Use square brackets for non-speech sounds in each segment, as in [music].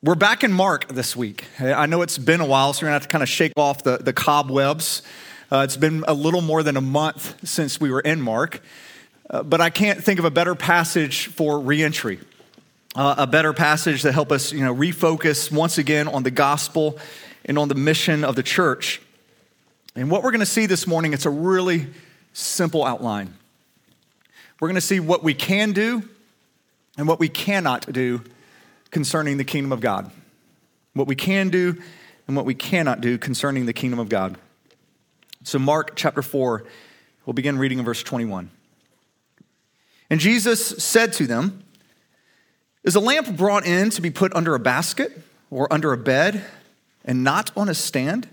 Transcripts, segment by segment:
We're back in Mark this week. I know it's been a while, so we're going to have to kind of shake off the, the cobwebs. Uh, it's been a little more than a month since we were in Mark, uh, but I can't think of a better passage for reentry. Uh, a better passage to help us, you know, refocus once again on the gospel and on the mission of the church. And what we're going to see this morning, it's a really simple outline. We're going to see what we can do and what we cannot do concerning the kingdom of God. What we can do and what we cannot do concerning the kingdom of God. So, Mark chapter 4, we'll begin reading in verse 21. And Jesus said to them, Is a lamp brought in to be put under a basket or under a bed and not on a stand?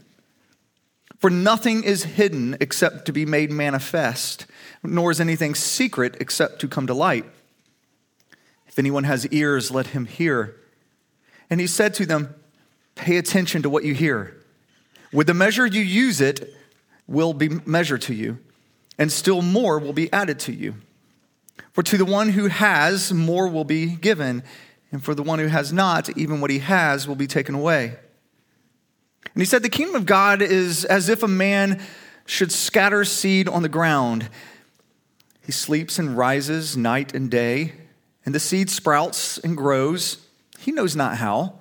For nothing is hidden except to be made manifest, nor is anything secret except to come to light. If anyone has ears, let him hear. And he said to them, Pay attention to what you hear. With the measure you use it, will be measured to you, and still more will be added to you. For to the one who has, more will be given, and for the one who has not, even what he has will be taken away. And he said, The kingdom of God is as if a man should scatter seed on the ground. He sleeps and rises night and day and the seed sprouts and grows. He knows not how.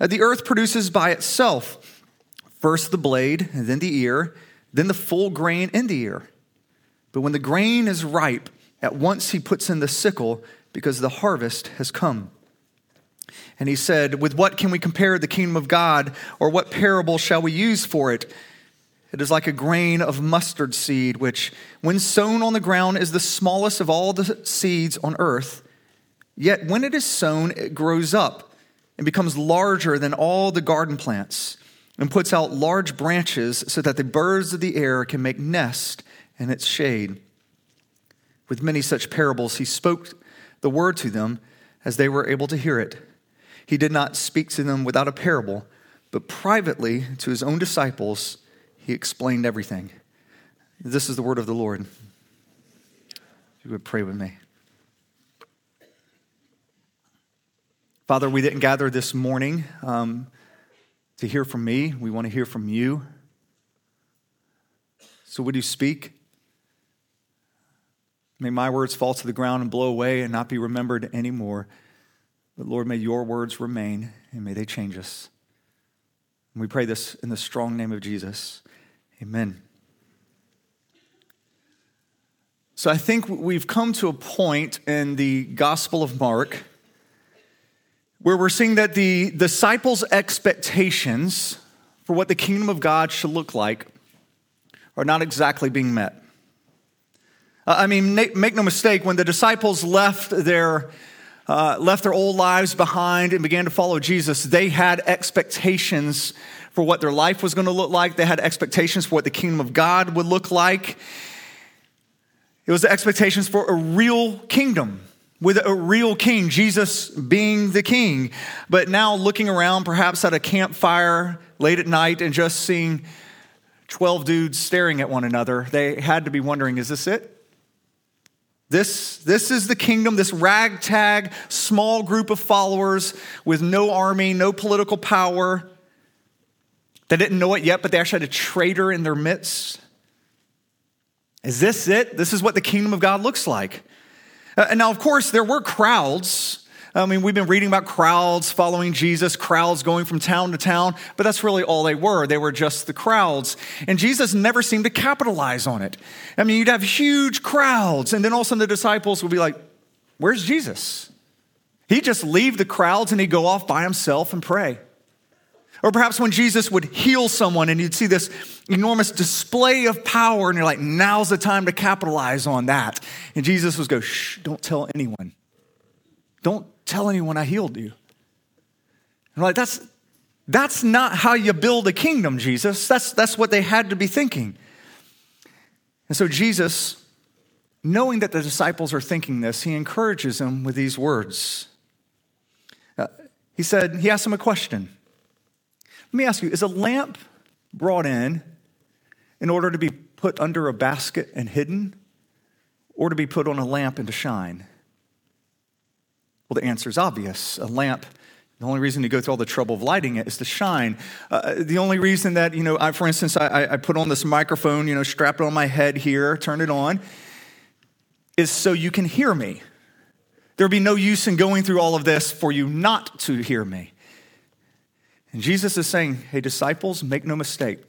Uh, the earth produces by itself first the blade, and then the ear, then the full grain in the ear. But when the grain is ripe, at once he puts in the sickle because the harvest has come. And he said, With what can we compare the kingdom of God, or what parable shall we use for it? It is like a grain of mustard seed, which, when sown on the ground, is the smallest of all the seeds on earth. Yet when it is sown, it grows up and becomes larger than all the garden plants and puts out large branches so that the birds of the air can make nest in its shade. With many such parables, he spoke the word to them as they were able to hear it. He did not speak to them without a parable, but privately to his own disciples, he explained everything. This is the word of the Lord. You would pray with me. Father, we didn't gather this morning um, to hear from me. We want to hear from you. So, would you speak? May my words fall to the ground and blow away and not be remembered anymore. But Lord, may your words remain and may they change us. And we pray this in the strong name of Jesus. Amen. So I think we've come to a point in the Gospel of Mark where we're seeing that the disciples' expectations for what the kingdom of God should look like are not exactly being met. Uh, I mean, make no mistake, when the disciples left their, uh, left their old lives behind and began to follow Jesus, they had expectations for what their life was going to look like. They had expectations for what the kingdom of God would look like. It was the expectations for a real kingdom with a real king, Jesus being the king. But now looking around, perhaps at a campfire late at night and just seeing 12 dudes staring at one another, they had to be wondering is this it? This, this is the kingdom, this ragtag, small group of followers with no army, no political power. They didn't know it yet, but they actually had a traitor in their midst. Is this it? This is what the kingdom of God looks like. Uh, and now, of course, there were crowds. I mean, we've been reading about crowds following Jesus, crowds going from town to town, but that's really all they were. They were just the crowds. And Jesus never seemed to capitalize on it. I mean, you'd have huge crowds, and then all of a sudden the disciples would be like, Where's Jesus? He'd just leave the crowds and he'd go off by himself and pray. Or perhaps when Jesus would heal someone and you'd see this enormous display of power, and you're like, now's the time to capitalize on that. And Jesus would go, shh, don't tell anyone. Don't tell anyone I healed you. I'm like, that's, that's not how you build a kingdom, Jesus. That's, that's what they had to be thinking. And so Jesus, knowing that the disciples are thinking this, he encourages them with these words. Uh, he said, he asked them a question. Let me ask you is a lamp brought in in order to be put under a basket and hidden, or to be put on a lamp and to shine? Well, the answer is obvious. A lamp The only reason you go through all the trouble of lighting it is to shine. Uh, the only reason that, you know, I, for instance, I, I put on this microphone, you know, strap it on my head here, turn it on, is so you can hear me. There'd be no use in going through all of this for you not to hear me. And Jesus is saying, hey, disciples, make no mistake.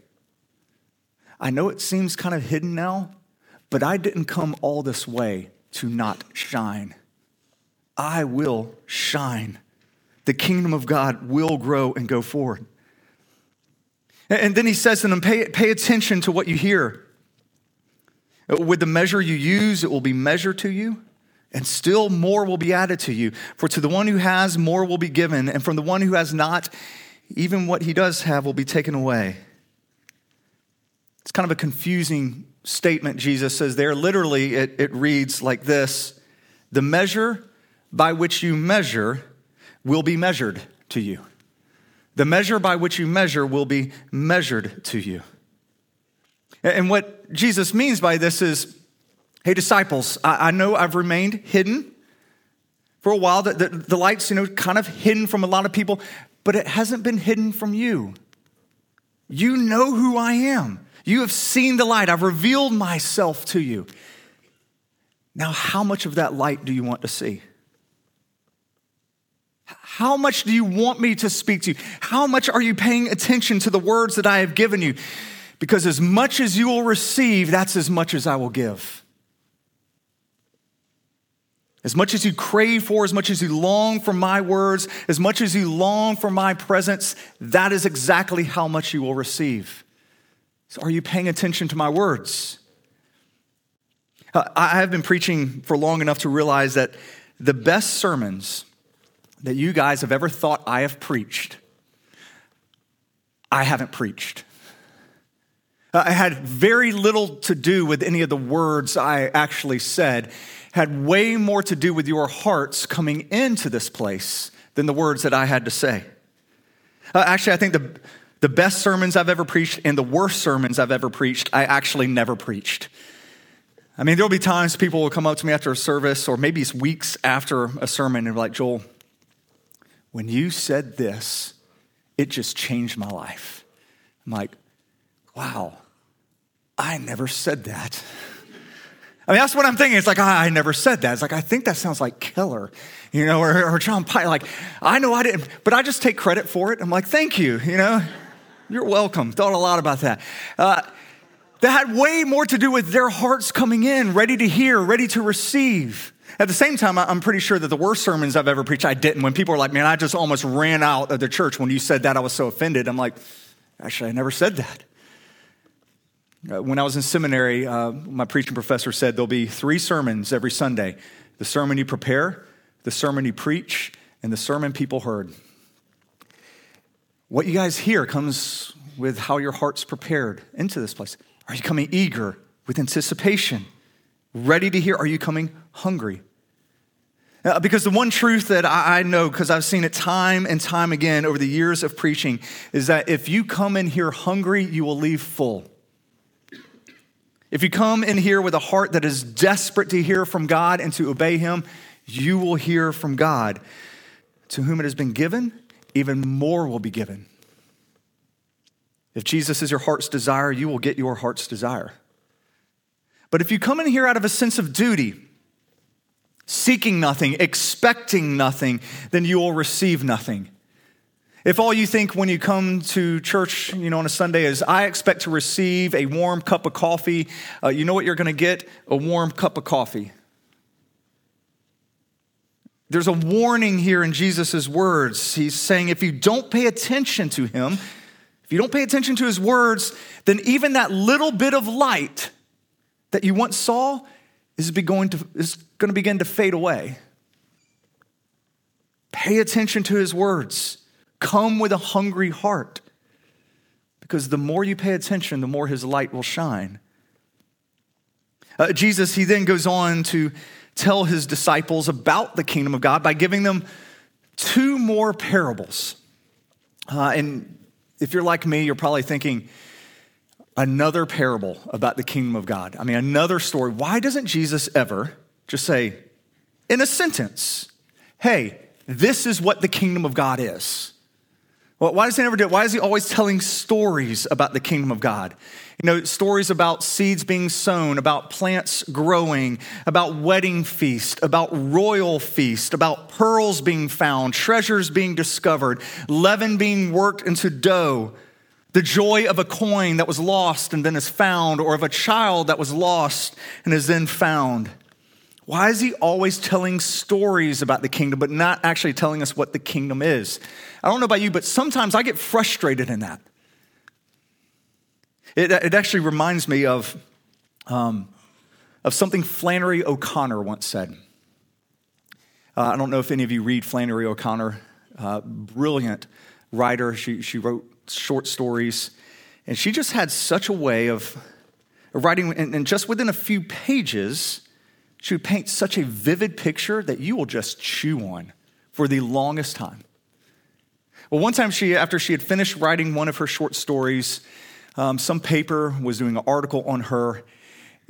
I know it seems kind of hidden now, but I didn't come all this way to not shine. I will shine. The kingdom of God will grow and go forward. And then he says to them, pay, pay attention to what you hear. With the measure you use, it will be measured to you and still more will be added to you. For to the one who has, more will be given, and from the one who has not, even what he does have will be taken away. It's kind of a confusing statement Jesus says there. Literally, it, it reads like this The measure by which you measure will be measured to you. The measure by which you measure will be measured to you. And what Jesus means by this is Hey, disciples, I, I know I've remained hidden for a while. The, the, the light's, you know, kind of hidden from a lot of people, but it hasn't been hidden from you. You know who I am. You have seen the light. I've revealed myself to you. Now, how much of that light do you want to see? How much do you want me to speak to you? How much are you paying attention to the words that I have given you? Because as much as you will receive, that's as much as I will give. As much as you crave for, as much as you long for my words, as much as you long for my presence, that is exactly how much you will receive. So, are you paying attention to my words? Uh, I have been preaching for long enough to realize that the best sermons that you guys have ever thought I have preached, I haven't preached. I had very little to do with any of the words I actually said had way more to do with your hearts coming into this place than the words that I had to say. Uh, actually, I think the, the best sermons I've ever preached and the worst sermons I've ever preached, I actually never preached. I mean, there'll be times people will come up to me after a service, or maybe it's weeks after a sermon, and be like, Joel, when you said this, it just changed my life. I'm like, wow, I never said that. I mean, that's what I'm thinking. It's like, I never said that. It's like, I think that sounds like Keller, you know, or, or John Piper. Like, I know I didn't, but I just take credit for it. I'm like, thank you, you know, you're welcome. Thought a lot about that. Uh, that had way more to do with their hearts coming in, ready to hear, ready to receive. At the same time, I'm pretty sure that the worst sermons I've ever preached, I didn't. When people are like, man, I just almost ran out of the church when you said that, I was so offended. I'm like, actually, I never said that. Uh, when I was in seminary, uh, my preaching professor said there'll be three sermons every Sunday the sermon you prepare, the sermon you preach, and the sermon people heard. What you guys hear comes with how your heart's prepared into this place. Are you coming eager with anticipation, ready to hear? Are you coming hungry? Uh, because the one truth that I, I know, because I've seen it time and time again over the years of preaching, is that if you come in here hungry, you will leave full. If you come in here with a heart that is desperate to hear from God and to obey Him, you will hear from God. To whom it has been given, even more will be given. If Jesus is your heart's desire, you will get your heart's desire. But if you come in here out of a sense of duty, seeking nothing, expecting nothing, then you will receive nothing. If all you think when you come to church, you know, on a Sunday is, I expect to receive a warm cup of coffee, uh, you know what you're going to get? A warm cup of coffee. There's a warning here in Jesus' words. He's saying if you don't pay attention to him, if you don't pay attention to his words, then even that little bit of light that you once saw is, going to, is going to begin to fade away. Pay attention to his words. Come with a hungry heart. Because the more you pay attention, the more his light will shine. Uh, Jesus, he then goes on to tell his disciples about the kingdom of God by giving them two more parables. Uh, and if you're like me, you're probably thinking, another parable about the kingdom of God. I mean, another story. Why doesn't Jesus ever just say, in a sentence, hey, this is what the kingdom of God is. Well, why does he never do it? Why is he always telling stories about the kingdom of God? You know, stories about seeds being sown, about plants growing, about wedding feast, about royal feast, about pearls being found, treasures being discovered, leaven being worked into dough, the joy of a coin that was lost and then is found, or of a child that was lost and is then found. Why is he always telling stories about the kingdom, but not actually telling us what the kingdom is? I don't know about you, but sometimes I get frustrated in that. It, it actually reminds me of, um, of something Flannery O'Connor once said. Uh, I don't know if any of you read Flannery O'Connor, uh, brilliant writer. She, she wrote short stories, and she just had such a way of writing, and, and just within a few pages, she would paint such a vivid picture that you will just chew on for the longest time. Well, one time she, after she had finished writing one of her short stories, um, some paper was doing an article on her.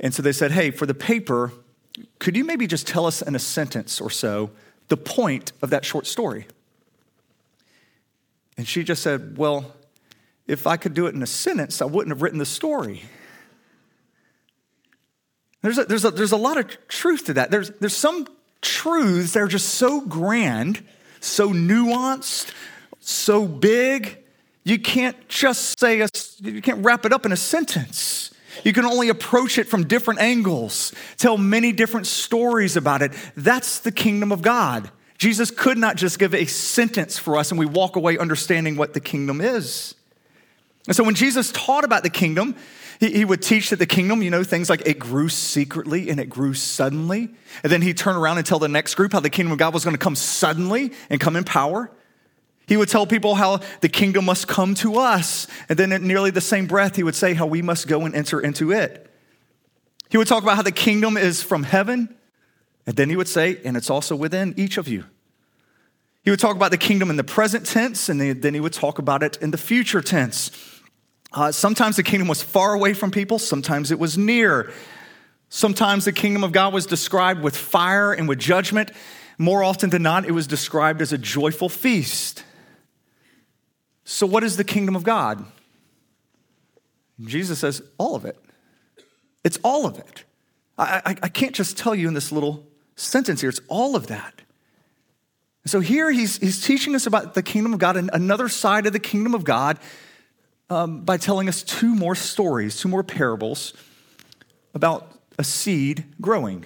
And so they said, hey, for the paper, could you maybe just tell us in a sentence or so the point of that short story? And she just said, well, if I could do it in a sentence, I wouldn't have written the story. There's a, there's a, there's a lot of truth to that. There's, there's some truths that are just so grand, so nuanced, so big, you can't just say, a, you can't wrap it up in a sentence. You can only approach it from different angles, tell many different stories about it. That's the kingdom of God. Jesus could not just give a sentence for us and we walk away understanding what the kingdom is. And so when Jesus taught about the kingdom, he, he would teach that the kingdom, you know, things like it grew secretly and it grew suddenly. And then he'd turn around and tell the next group how the kingdom of God was going to come suddenly and come in power. He would tell people how the kingdom must come to us. And then, in nearly the same breath, he would say how we must go and enter into it. He would talk about how the kingdom is from heaven. And then he would say, and it's also within each of you. He would talk about the kingdom in the present tense, and then he would talk about it in the future tense. Uh, sometimes the kingdom was far away from people, sometimes it was near. Sometimes the kingdom of God was described with fire and with judgment. More often than not, it was described as a joyful feast. So, what is the kingdom of God? Jesus says, all of it. It's all of it. I, I, I, can't just tell you in this little sentence here, it's all of that. So, here he's, he's teaching us about the kingdom of God and another side of the kingdom of God um, by telling us two more stories, two more parables about a seed growing.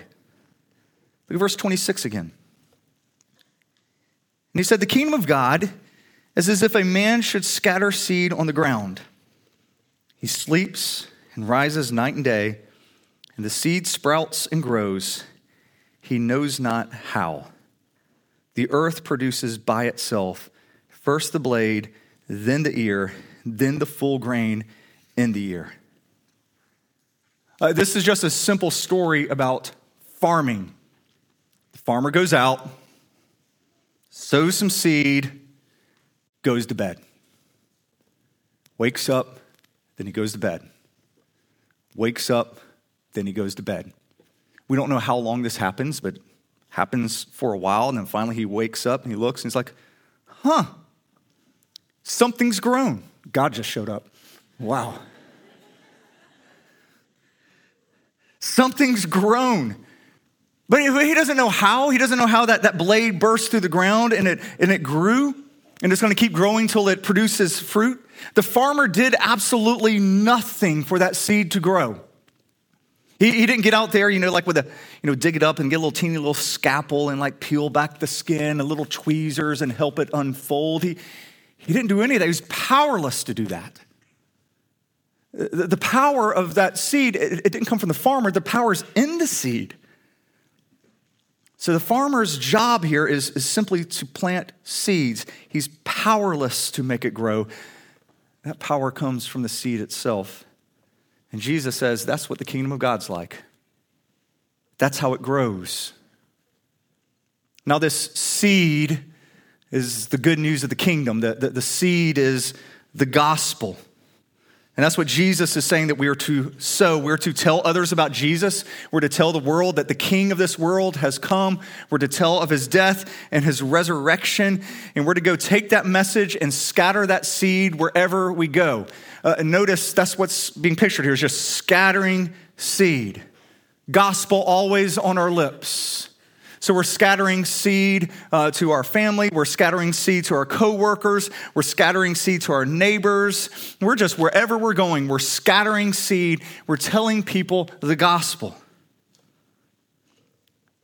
Look at verse 26 again. And he said, The kingdom of God is as if a man should scatter seed on the ground. He sleeps and rises night and day, and the seed sprouts and grows. He knows not how. The earth produces by itself first the blade, then the ear, then the full grain in the ear. Uh, this is just a simple story about farming. The farmer goes out, sows some seed, goes to bed. Wakes up, then he goes to bed. Wakes up, then he goes to bed. We don't know how long this happens, but happens for a while, and then finally he wakes up and he looks and he's like, huh, something's grown. God just showed up. Wow. Something's grown. But he doesn't know how. He doesn't know how that, that blade burst through the ground and it, and it grew and it's going to keep growing until it produces fruit. The farmer did absolutely nothing for that seed to grow. He, he didn't get out there, you know, like with a, you know, dig it up and get a little teeny little scalpel and like peel back the skin, a little tweezers and help it unfold. He, he didn't do any of that. He was powerless to do that. The power of that seed, it didn't come from the farmer, the power is in the seed. So the farmer's job here is, is simply to plant seeds. He's powerless to make it grow. That power comes from the seed itself. And Jesus says that's what the kingdom of God's like. That's how it grows. Now, this seed is the good news of the kingdom. The, the, the seed is the gospel. And that's what Jesus is saying that we are to sow. We're to tell others about Jesus. We're to tell the world that the king of this world has come. We're to tell of his death and his resurrection. And we're to go take that message and scatter that seed wherever we go. Uh, and notice that's what's being pictured here is just scattering seed. Gospel always on our lips. So we're scattering seed uh, to our family. We're scattering seed to our coworkers. We're scattering seed to our neighbors. We're just wherever we're going, we're scattering seed. We're telling people the gospel.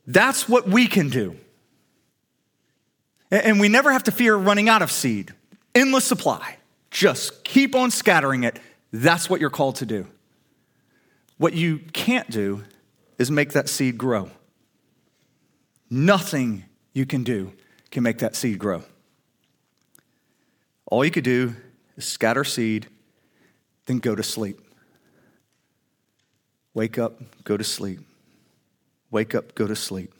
That's what we can do. And we never have to fear running out of seed. Endless supply. Just keep on scattering it. That's what you're called to do. What you can't do is make that seed grow. Nothing you can do can make that seed grow. All you could do is scatter seed, then go to sleep. Wake up, go to sleep. Wake up, go to sleep.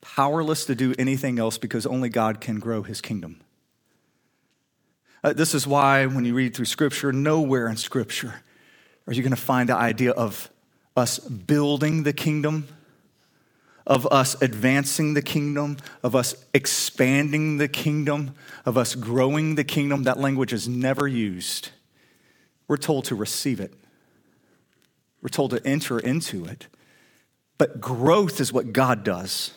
Powerless to do anything else because only God can grow his kingdom. Uh, this is why, when you read through Scripture, nowhere in Scripture are you going to find the idea of us building the kingdom of us advancing the kingdom, of us expanding the kingdom, of us growing the kingdom. That language is never used. We're told to receive it, we're told to enter into it. But growth is what God does.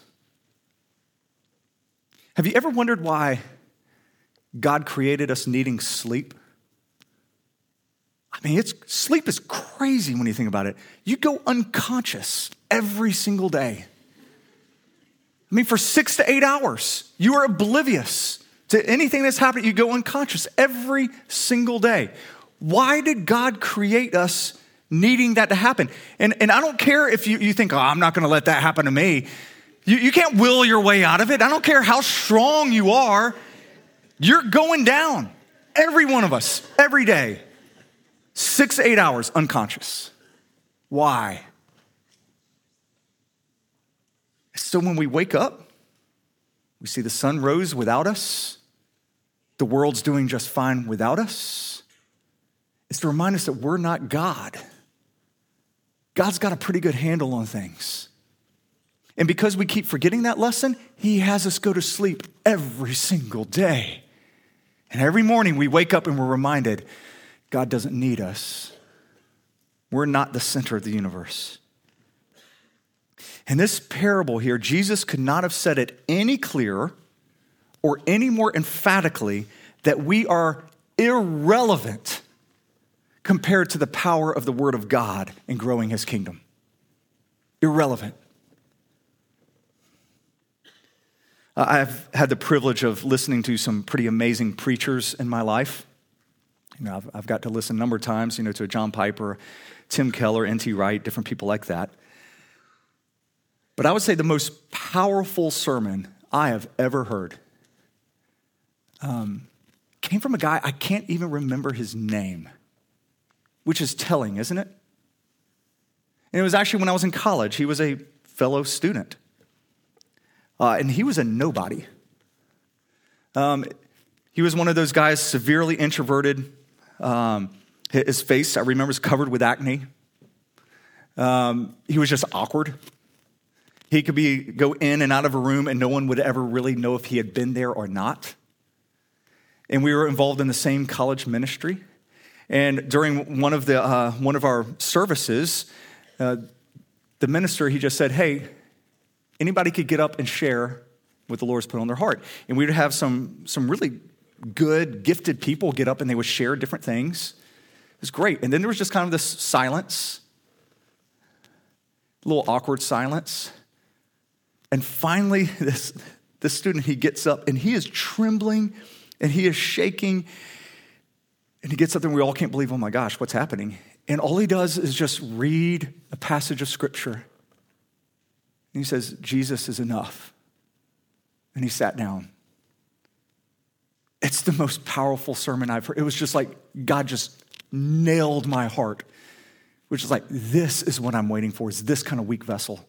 Have you ever wondered why God created us needing sleep? I mean, it's, sleep is crazy when you think about it. You go unconscious every single day. I mean, for six to eight hours, you are oblivious to anything that's happening. You go unconscious every single day. Why did God create us needing that to happen? And, and I don't care if you, you think, oh, I'm not going to let that happen to me. You, you can't will your way out of it. I don't care how strong you are, you're going down. Every one of us, every day. Six, eight hours unconscious. Why? So when we wake up, we see the sun rose without us, the world's doing just fine without us. It's to remind us that we're not God. God's got a pretty good handle on things. And because we keep forgetting that lesson, He has us go to sleep every single day. And every morning we wake up and we're reminded God doesn't need us. We're not the center of the universe. In this parable here, Jesus could not have said it any clearer or any more emphatically that we are irrelevant compared to the power of the Word of God in growing His kingdom. Irrelevant. Uh, I've had the privilege of listening to some pretty amazing preachers in my life. You know, I've, I've got to listen a number of times, you know, to John Piper, Tim Keller, N.T. Wright, different people like that. But I would say the most powerful sermon I have ever heard um, came from a guy, I can't even remember his name, which is telling, isn't it? And it was actually when I was in college. He was a fellow student, uh, and he was a nobody. Um, he was one of those guys, severely introverted. Um, his face, I remember, was covered with acne. Um, he was just awkward. He could be go in and out of a room and no one would ever really know if he had been there or not. And we were involved in the same college ministry. And during one of the uh, one of our services, uh, the minister he just said, "Hey, anybody could get up and share what the Lord's put on their heart." And we would have some some really good, gifted people get up and they would share different things. It was great. And then there was just kind of this silence, a little awkward silence. And finally, [laughs] this, this student, he gets up and he is trembling and he is shaking. And he gets up there and we all can't believe, oh my gosh, what's happening? And all he does is just read a passage of scripture. And he says, Jesus is enough. And he sat down. It's the most powerful sermon I've heard. It was just like God just nailed my heart, which is like, this is what I'm waiting for, is this kind of weak vessel.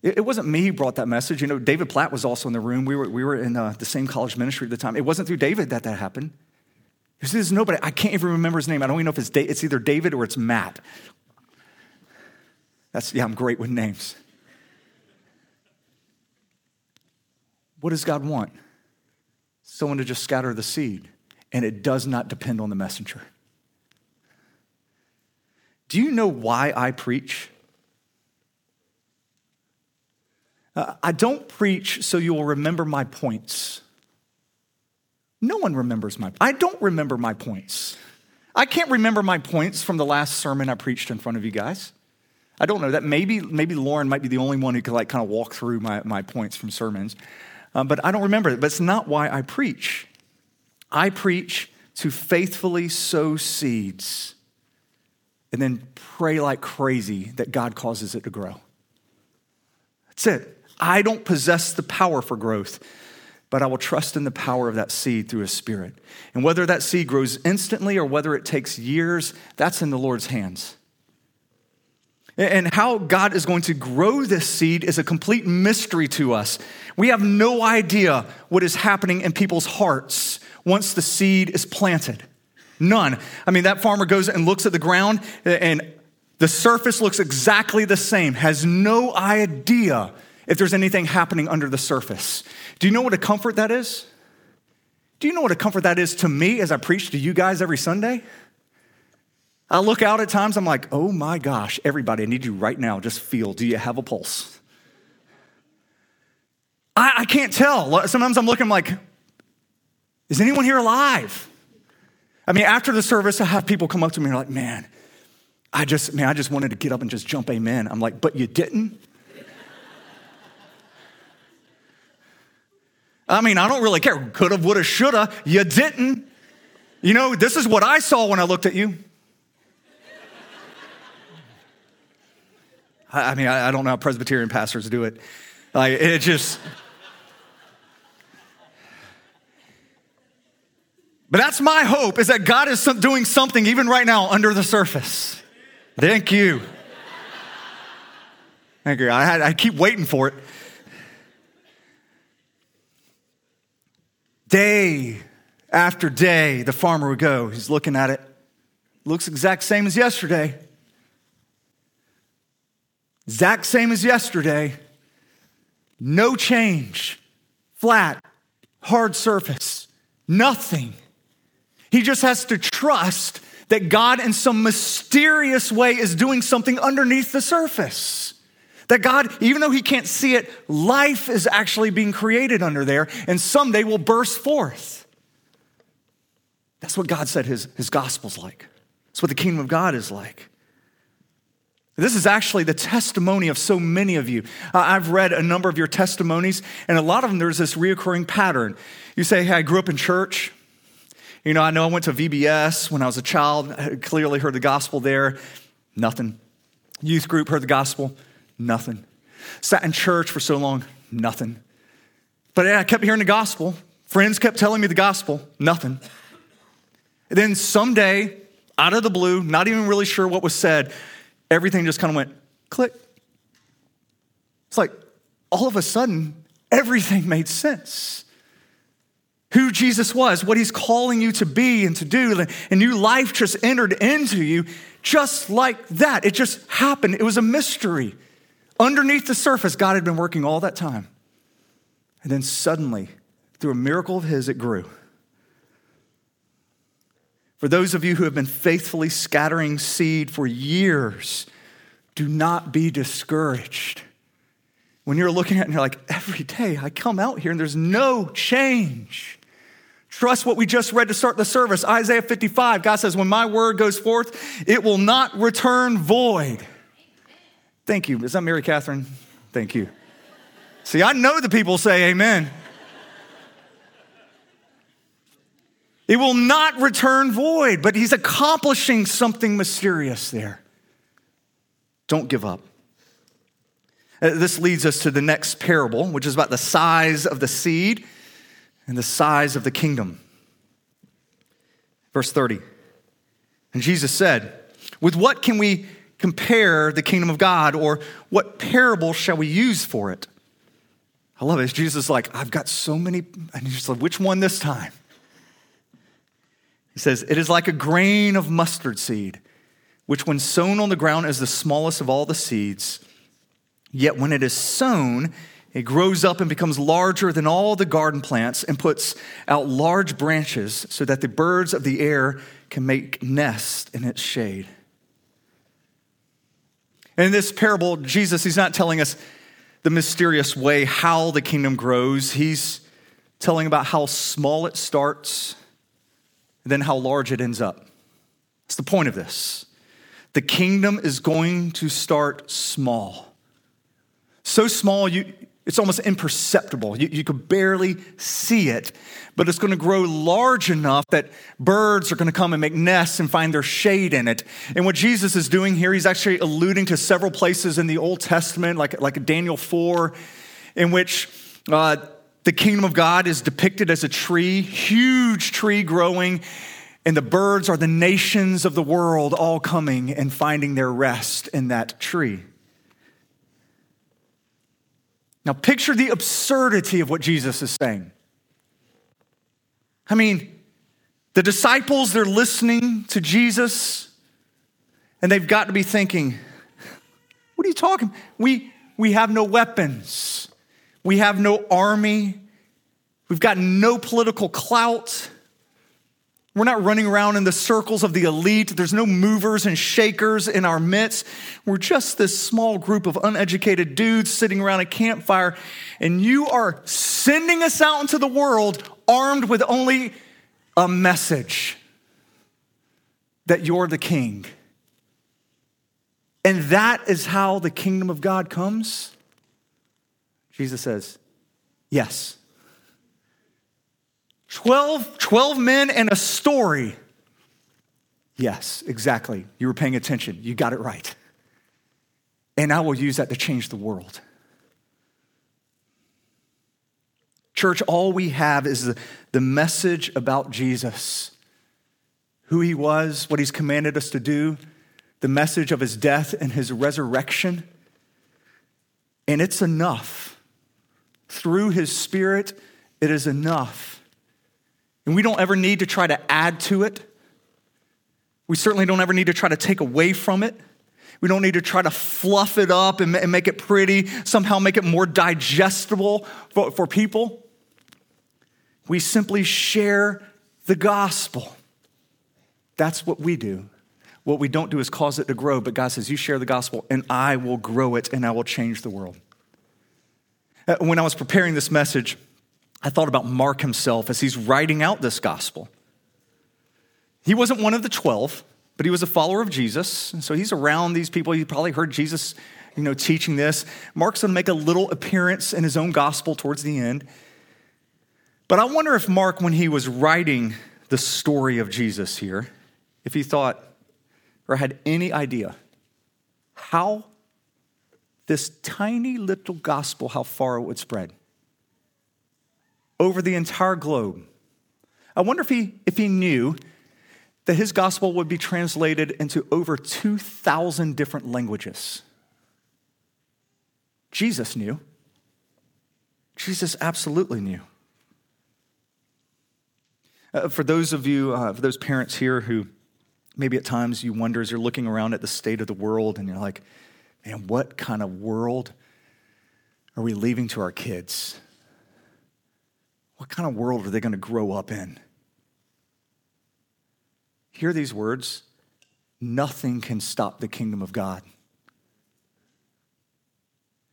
It wasn't me who brought that message. You know, David Platt was also in the room. We were, we were in uh, the same college ministry at the time. It wasn't through David that that happened. There's nobody, I can't even remember his name. I don't even know if it's, it's either David or it's Matt. That's, yeah, I'm great with names. What does God want? Someone to just scatter the seed, and it does not depend on the messenger. Do you know why I preach? Uh, I don't preach so you will remember my points. No one remembers my I don't remember my points. I can't remember my points from the last sermon I preached in front of you guys. I don't know that maybe maybe Lauren might be the only one who could like kind of walk through my, my points from sermons. Um, but I don't remember it. But it's not why I preach. I preach to faithfully sow seeds and then pray like crazy that God causes it to grow. That's it. I don't possess the power for growth, but I will trust in the power of that seed through His Spirit. And whether that seed grows instantly or whether it takes years, that's in the Lord's hands. And how God is going to grow this seed is a complete mystery to us. We have no idea what is happening in people's hearts once the seed is planted. None. I mean, that farmer goes and looks at the ground, and the surface looks exactly the same, has no idea if there's anything happening under the surface. Do you know what a comfort that is? Do you know what a comfort that is to me as I preach to you guys every Sunday? I look out at times, I'm like, oh my gosh, everybody, I need you right now. Just feel, do you have a pulse? I, I can't tell. Sometimes I'm looking, I'm like, is anyone here alive? I mean, after the service, I have people come up to me and are like, man, I just, man, I just wanted to get up and just jump amen. I'm like, but you didn't? I mean, I don't really care. Coulda, woulda, shoulda. You didn't. You know, this is what I saw when I looked at you. I, mean, I, don't know how Presbyterian pastors do it. Like, it just. But that's my hope is that God is doing something even right now under the surface. Thank you. Thank you. I, I keep waiting for it. Day after day, the farmer would go. He's looking at it. Looks exact same as yesterday. Exact same as yesterday. No change. Flat, hard surface. Nothing. He just has to trust that God, in some mysterious way, is doing something underneath the surface. That God, even though he can't see it, life is actually being created under there and someday will burst forth. That's what God said his, his gospel's like. That's what the kingdom of God is like. This is actually the testimony of so many of you. I've read a number of your testimonies, and a lot of them, there's this reoccurring pattern. You say, Hey, I grew up in church. You know, I know I went to VBS when I was a child, I clearly heard the gospel there. Nothing. Youth group heard the gospel. Nothing. Sat in church for so long. Nothing. But I kept hearing the gospel. Friends kept telling me the gospel. Nothing. And then someday, out of the blue, not even really sure what was said, everything just kind of went click. It's like all of a sudden, everything made sense. Who Jesus was, what he's calling you to be and to do, and new life just entered into you just like that. It just happened. It was a mystery. Underneath the surface, God had been working all that time. And then suddenly, through a miracle of his, it grew. For those of you who have been faithfully scattering seed for years, do not be discouraged. When you're looking at it and you're like, every day I come out here and there's no change. Trust what we just read to start the service. Isaiah 55, God says, When my word goes forth, it will not return void. Thank you. Is that Mary Catherine? Thank you. See, I know the people say amen. It will not return void, but he's accomplishing something mysterious there. Don't give up. Uh, this leads us to the next parable, which is about the size of the seed and the size of the kingdom. Verse 30. And Jesus said, With what can we compare the kingdom of God, or what parable shall we use for it? I love it. Jesus is like, I've got so many. And he's like, Which one this time? He says, It is like a grain of mustard seed, which when sown on the ground is the smallest of all the seeds. Yet when it is sown, it grows up and becomes larger than all the garden plants and puts out large branches so that the birds of the air can make nests in its shade. In this parable, Jesus, he's not telling us the mysterious way how the kingdom grows. He's telling about how small it starts, then how large it ends up. That's the point of this. The kingdom is going to start small. So small, you, it's almost imperceptible. You, you could barely see it, but it's going to grow large enough that birds are going to come and make nests and find their shade in it. And what Jesus is doing here, he's actually alluding to several places in the Old Testament, like, like Daniel 4, in which uh, the kingdom of God is depicted as a tree, huge tree growing, and the birds are the nations of the world all coming and finding their rest in that tree. Now, picture the absurdity of what Jesus is saying. I mean, the disciples, they're listening to Jesus, and they've got to be thinking, what are you talking? We, we have no weapons, we have no army, we've got no political clout. We're not running around in the circles of the elite. There's no movers and shakers in our midst. We're just this small group of uneducated dudes sitting around a campfire, and you are sending us out into the world armed with only a message that you're the king. And that is how the kingdom of God comes? Jesus says, Yes. 12, 12 men and a story. Yes, exactly. You were paying attention. You got it right. And I will use that to change the world. Church, all we have is the, the message about Jesus who he was, what he's commanded us to do, the message of his death and his resurrection. And it's enough. Through his spirit, it is enough and we don't ever need to try to add to it. We certainly don't ever need to try to take away from it. We don't need to try to fluff it up and make it pretty, somehow make it more digestible for, for people. We simply share the gospel. That's what we do. What we don't do is cause it to grow, but God says, You share the gospel, and I will grow it, and I will change the world. Uh, when I was preparing this message, I thought about Mark himself as he's writing out this gospel. He wasn't one of the 12, but he was a follower of Jesus. And so he's around these people. He probably heard Jesus, you know, teaching this. Mark's going to make a little appearance in his own gospel towards the end. But I wonder if Mark, when he was writing the story of Jesus here, if he thought or had any idea how this tiny little gospel, how far it would spread over the entire globe. I wonder if he, if he knew that his gospel would be translated into over 2,000 different languages. Jesus knew. Jesus absolutely knew. Uh, for those of you, uh, for those parents here who maybe at times you wonder as you're looking around at the state of the world and you're like, man, what kind of world are we leaving to our kids? What kind of world are they going to grow up in? Hear these words nothing can stop the kingdom of God.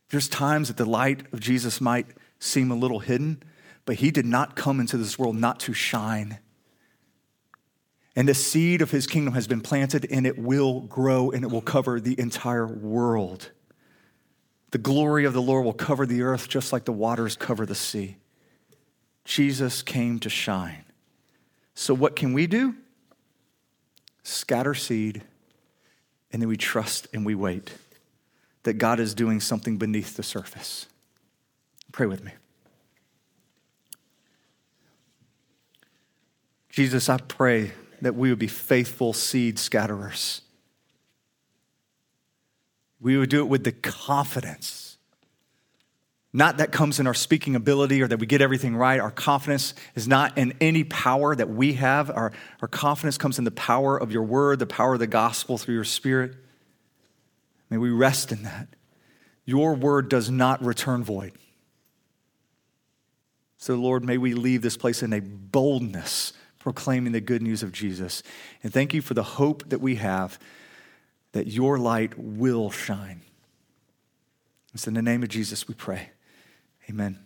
There's times that the light of Jesus might seem a little hidden, but he did not come into this world not to shine. And the seed of his kingdom has been planted and it will grow and it will cover the entire world. The glory of the Lord will cover the earth just like the waters cover the sea. Jesus came to shine. So, what can we do? Scatter seed, and then we trust and we wait that God is doing something beneath the surface. Pray with me. Jesus, I pray that we would be faithful seed scatterers. We would do it with the confidence Not that comes in our speaking ability or that we get everything right. Our confidence is not in any power that we have. Our, our confidence comes in the power of your word, the power of the gospel through your spirit. May we rest in that. Your word does not return void. So, Lord, may we leave this place in a boldness proclaiming the good news of Jesus. And thank you for the hope that we have that your light will shine. It's in the name of Jesus we pray. Amen.